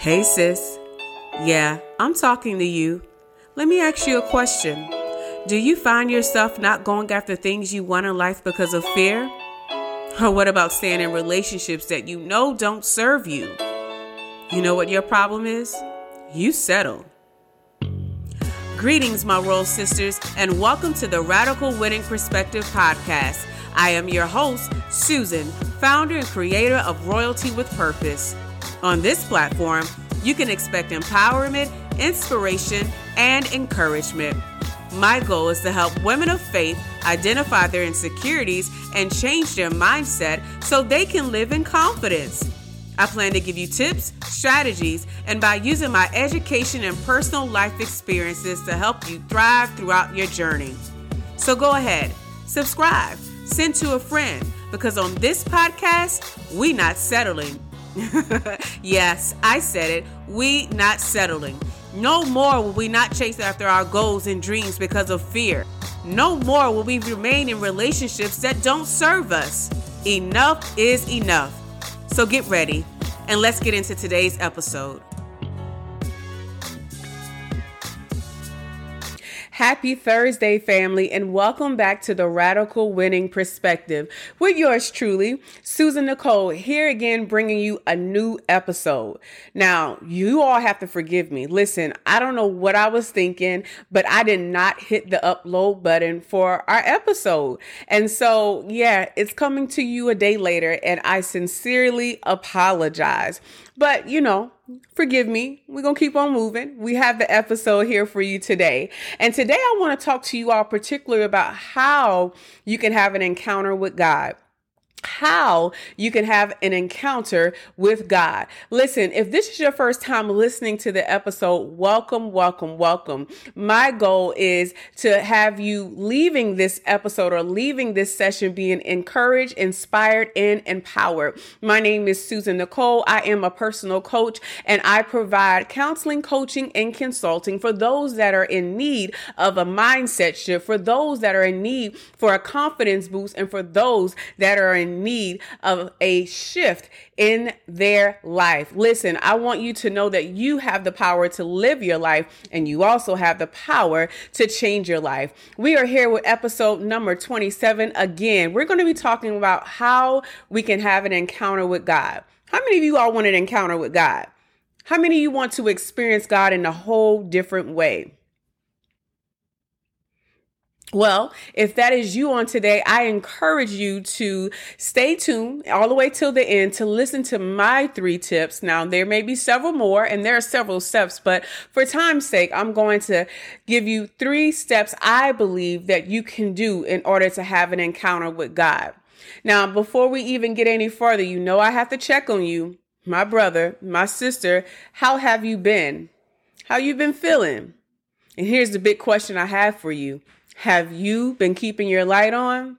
Hey, sis. Yeah, I'm talking to you. Let me ask you a question. Do you find yourself not going after things you want in life because of fear? Or what about staying in relationships that you know don't serve you? You know what your problem is? You settle. Greetings, my royal sisters, and welcome to the Radical Winning Perspective podcast. I am your host, Susan, founder and creator of Royalty with Purpose. On this platform, you can expect empowerment, inspiration, and encouragement. My goal is to help women of faith identify their insecurities and change their mindset so they can live in confidence. I plan to give you tips, strategies, and by using my education and personal life experiences to help you thrive throughout your journey. So go ahead, subscribe, send to a friend, because on this podcast, we're not settling yes, I said it. We not settling. No more will we not chase after our goals and dreams because of fear. No more will we remain in relationships that don't serve us. Enough is enough. So get ready and let's get into today's episode. Happy Thursday, family, and welcome back to the Radical Winning Perspective with yours truly, Susan Nicole, here again bringing you a new episode. Now, you all have to forgive me. Listen, I don't know what I was thinking, but I did not hit the upload button for our episode. And so, yeah, it's coming to you a day later, and I sincerely apologize. But, you know, forgive me. We're going to keep on moving. We have the episode here for you today. And today I want to talk to you all particularly about how you can have an encounter with God how you can have an encounter with God. Listen, if this is your first time listening to the episode, welcome, welcome, welcome. My goal is to have you leaving this episode or leaving this session being encouraged, inspired, and empowered. My name is Susan Nicole. I am a personal coach and I provide counseling, coaching, and consulting for those that are in need of a mindset shift, for those that are in need for a confidence boost, and for those that are in need of a shift in their life. Listen, I want you to know that you have the power to live your life and you also have the power to change your life. We are here with episode number 27. Again, we're going to be talking about how we can have an encounter with God. How many of you all want an encounter with God? How many of you want to experience God in a whole different way? Well, if that is you on today, I encourage you to stay tuned all the way till the end to listen to my three tips. Now, there may be several more and there are several steps, but for time's sake, I'm going to give you three steps I believe that you can do in order to have an encounter with God. Now, before we even get any further, you know I have to check on you, my brother, my sister. How have you been? How you been feeling? And here's the big question I have for you. Have you been keeping your light on?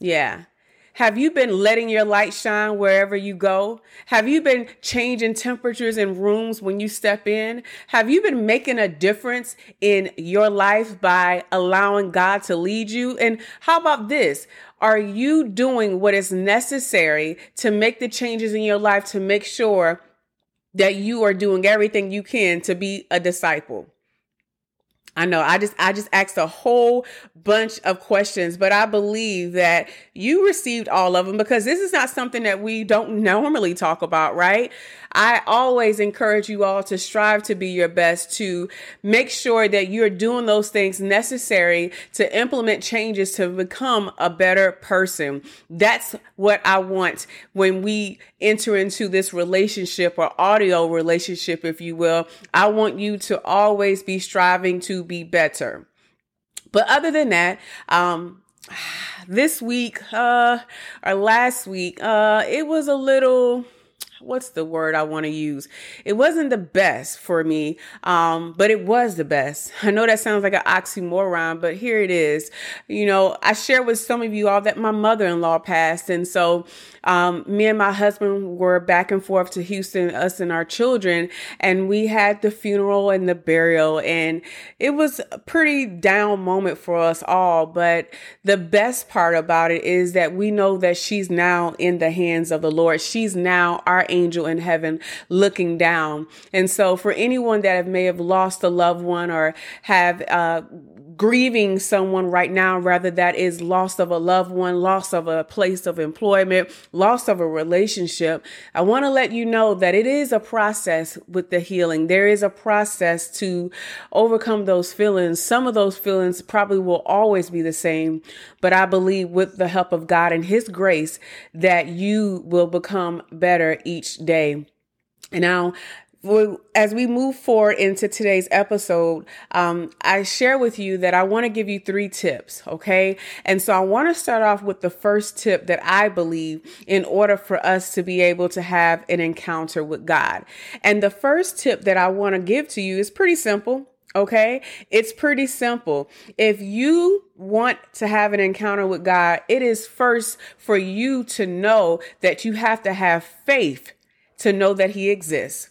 Yeah. Have you been letting your light shine wherever you go? Have you been changing temperatures in rooms when you step in? Have you been making a difference in your life by allowing God to lead you? And how about this? Are you doing what is necessary to make the changes in your life to make sure that you are doing everything you can to be a disciple? I know I just I just asked a whole bunch of questions, but I believe that you received all of them because this is not something that we don't normally talk about, right? I always encourage you all to strive to be your best to make sure that you're doing those things necessary to implement changes to become a better person. That's what I want when we enter into this relationship or audio relationship, if you will. I want you to always be striving to be better. But other than that, um, this week, uh, or last week, uh, it was a little, what's the word I want to use? It wasn't the best for me, um, but it was the best. I know that sounds like an oxymoron, but here it is. You know, I shared with some of you all that my mother in law passed. And so um, me and my husband were back and forth to Houston, us and our children, and we had the funeral and the burial. And it was a pretty down moment for us all. But the best part about it is that we know that she's now in the hands of the Lord. She's now our angel in heaven looking down. And so for anyone that may have lost a loved one or have, uh, grieving someone right now, rather that is loss of a loved one, loss of a place of employment, loss of a relationship, I want to let you know that it is a process with the healing. There is a process to overcome those feelings. Some of those feelings probably will always be the same, but I believe with the help of God and His grace that you will become better each day. And now, as we move forward into today's episode, um, I share with you that I want to give you three tips, okay? And so I want to start off with the first tip that I believe in order for us to be able to have an encounter with God. And the first tip that I want to give to you is pretty simple. Okay. It's pretty simple. If you want to have an encounter with God, it is first for you to know that you have to have faith to know that He exists.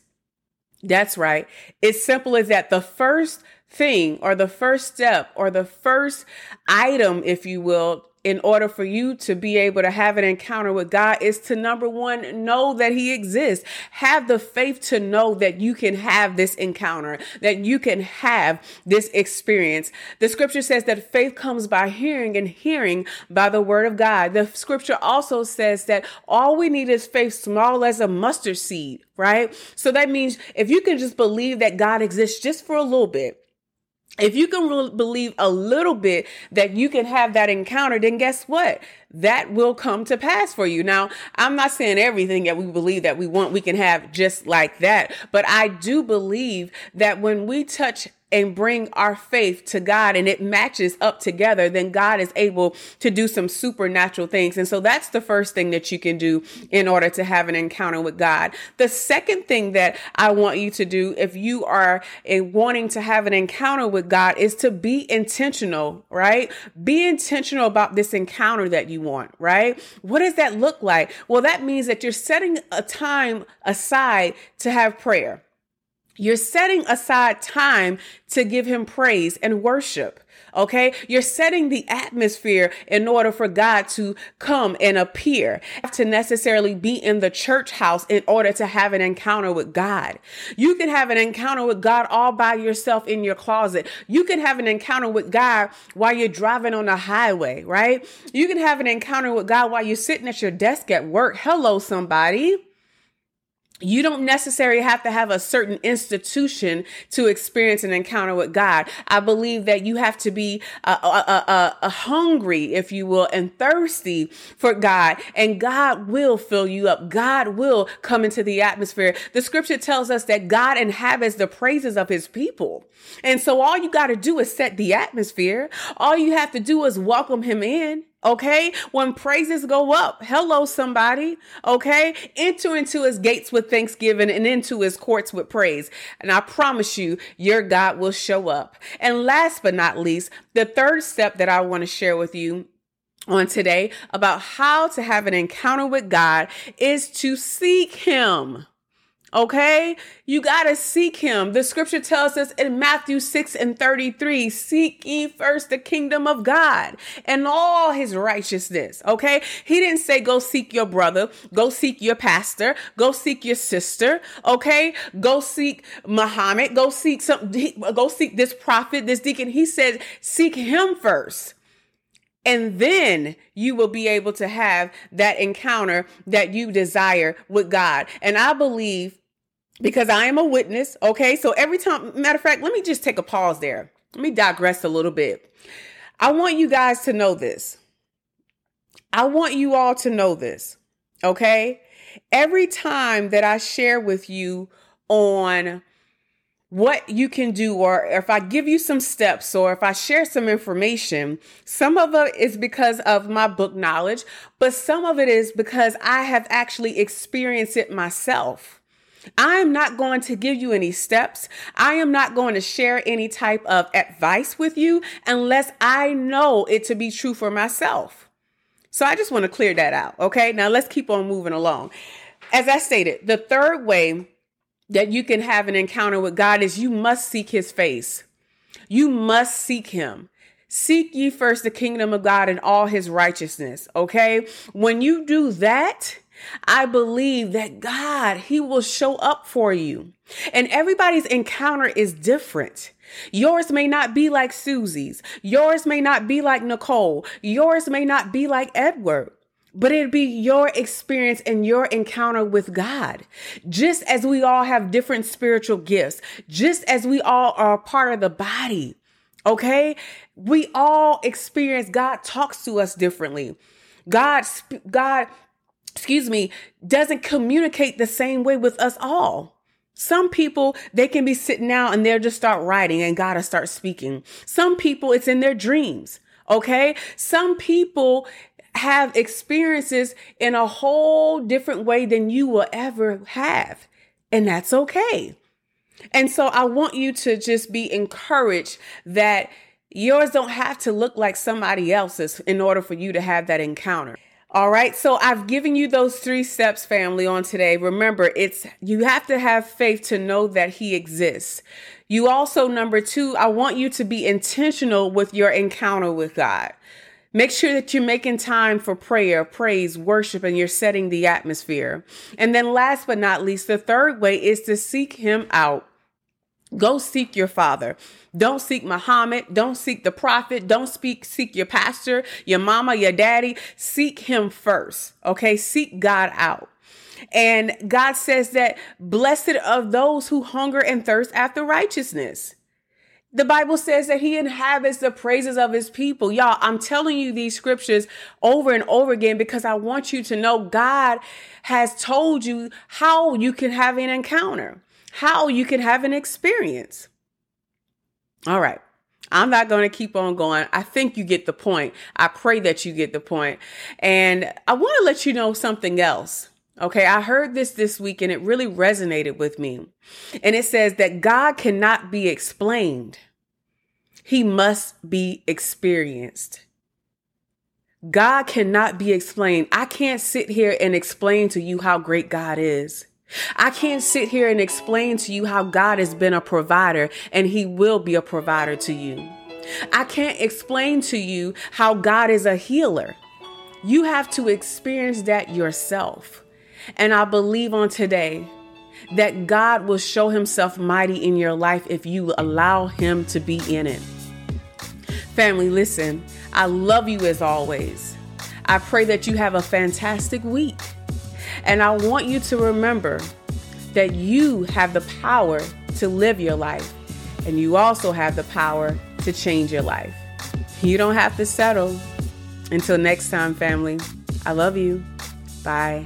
That's right. It's simple as that. The first thing or the first step or the first item, if you will, in order for you to be able to have an encounter with God is to number one, know that He exists. Have the faith to know that you can have this encounter, that you can have this experience. The scripture says that faith comes by hearing and hearing by the word of God. The scripture also says that all we need is faith small as a mustard seed, right? So that means if you can just believe that God exists just for a little bit, if you can re- believe a little bit that you can have that encounter, then guess what? That will come to pass for you. Now, I'm not saying everything that we believe that we want, we can have just like that. But I do believe that when we touch and bring our faith to God and it matches up together, then God is able to do some supernatural things. And so that's the first thing that you can do in order to have an encounter with God. The second thing that I want you to do if you are wanting to have an encounter with God is to be intentional, right? Be intentional about this encounter that you want, right? What does that look like? Well, that means that you're setting a time aside to have prayer. You're setting aside time to give him praise and worship. Okay. You're setting the atmosphere in order for God to come and appear. To necessarily be in the church house in order to have an encounter with God. You can have an encounter with God all by yourself in your closet. You can have an encounter with God while you're driving on the highway, right? You can have an encounter with God while you're sitting at your desk at work. Hello, somebody you don't necessarily have to have a certain institution to experience an encounter with God. I believe that you have to be a, uh, uh, hungry, if you will, and thirsty for God, and God will fill you up. God will come into the atmosphere. The scripture tells us that God inhabits the praises of his people. And so all you got to do is set the atmosphere. All you have to do is welcome him in. Okay. When praises go up, hello, somebody. Okay. Enter into his gates with thanksgiving and into his courts with praise. And I promise you, your God will show up. And last but not least, the third step that I want to share with you on today about how to have an encounter with God is to seek him. Okay, you got to seek him. The scripture tells us in Matthew 6 and 33 seek ye first the kingdom of God and all his righteousness. Okay, he didn't say go seek your brother, go seek your pastor, go seek your sister. Okay, go seek Muhammad, go seek some, go seek this prophet, this deacon. He said seek him first. And then you will be able to have that encounter that you desire with God. And I believe because I am a witness. Okay. So every time, matter of fact, let me just take a pause there. Let me digress a little bit. I want you guys to know this. I want you all to know this. Okay. Every time that I share with you on what you can do, or if I give you some steps, or if I share some information, some of it is because of my book knowledge, but some of it is because I have actually experienced it myself. I am not going to give you any steps. I am not going to share any type of advice with you unless I know it to be true for myself. So I just want to clear that out. Okay. Now let's keep on moving along. As I stated, the third way that you can have an encounter with God is you must seek his face. You must seek him. Seek ye first the kingdom of God and all his righteousness. Okay. When you do that, I believe that God, He will show up for you. And everybody's encounter is different. Yours may not be like Susie's. Yours may not be like Nicole. Yours may not be like Edward. But it'd be your experience and your encounter with God. Just as we all have different spiritual gifts, just as we all are part of the body. Okay? We all experience God talks to us differently. God God excuse me, doesn't communicate the same way with us all. Some people, they can be sitting down and they'll just start writing and God will start speaking. Some people, it's in their dreams. Okay. Some people have experiences in a whole different way than you will ever have. And that's okay. And so I want you to just be encouraged that yours don't have to look like somebody else's in order for you to have that encounter. All right. So I've given you those three steps, family, on today. Remember, it's you have to have faith to know that he exists. You also, number two, I want you to be intentional with your encounter with God. Make sure that you're making time for prayer, praise, worship, and you're setting the atmosphere. And then last but not least, the third way is to seek him out Go seek your father. Don't seek Muhammad. Don't seek the prophet. Don't speak, seek your pastor, your mama, your daddy. Seek him first. Okay. Seek God out. And God says that blessed of those who hunger and thirst after righteousness. The Bible says that he inhabits the praises of his people. Y'all, I'm telling you these scriptures over and over again because I want you to know God has told you how you can have an encounter how you can have an experience. All right. I'm not going to keep on going. I think you get the point. I pray that you get the point. And I want to let you know something else. Okay, I heard this this week and it really resonated with me. And it says that God cannot be explained, He must be experienced. God cannot be explained. I can't sit here and explain to you how great God is. I can't sit here and explain to you how God has been a provider and He will be a provider to you. I can't explain to you how God is a healer. You have to experience that yourself. And I believe on today that God will show Himself mighty in your life if you allow Him to be in it. Family, listen, I love you as always. I pray that you have a fantastic week. And I want you to remember that you have the power to live your life, and you also have the power to change your life. You don't have to settle. Until next time, family, I love you. Bye.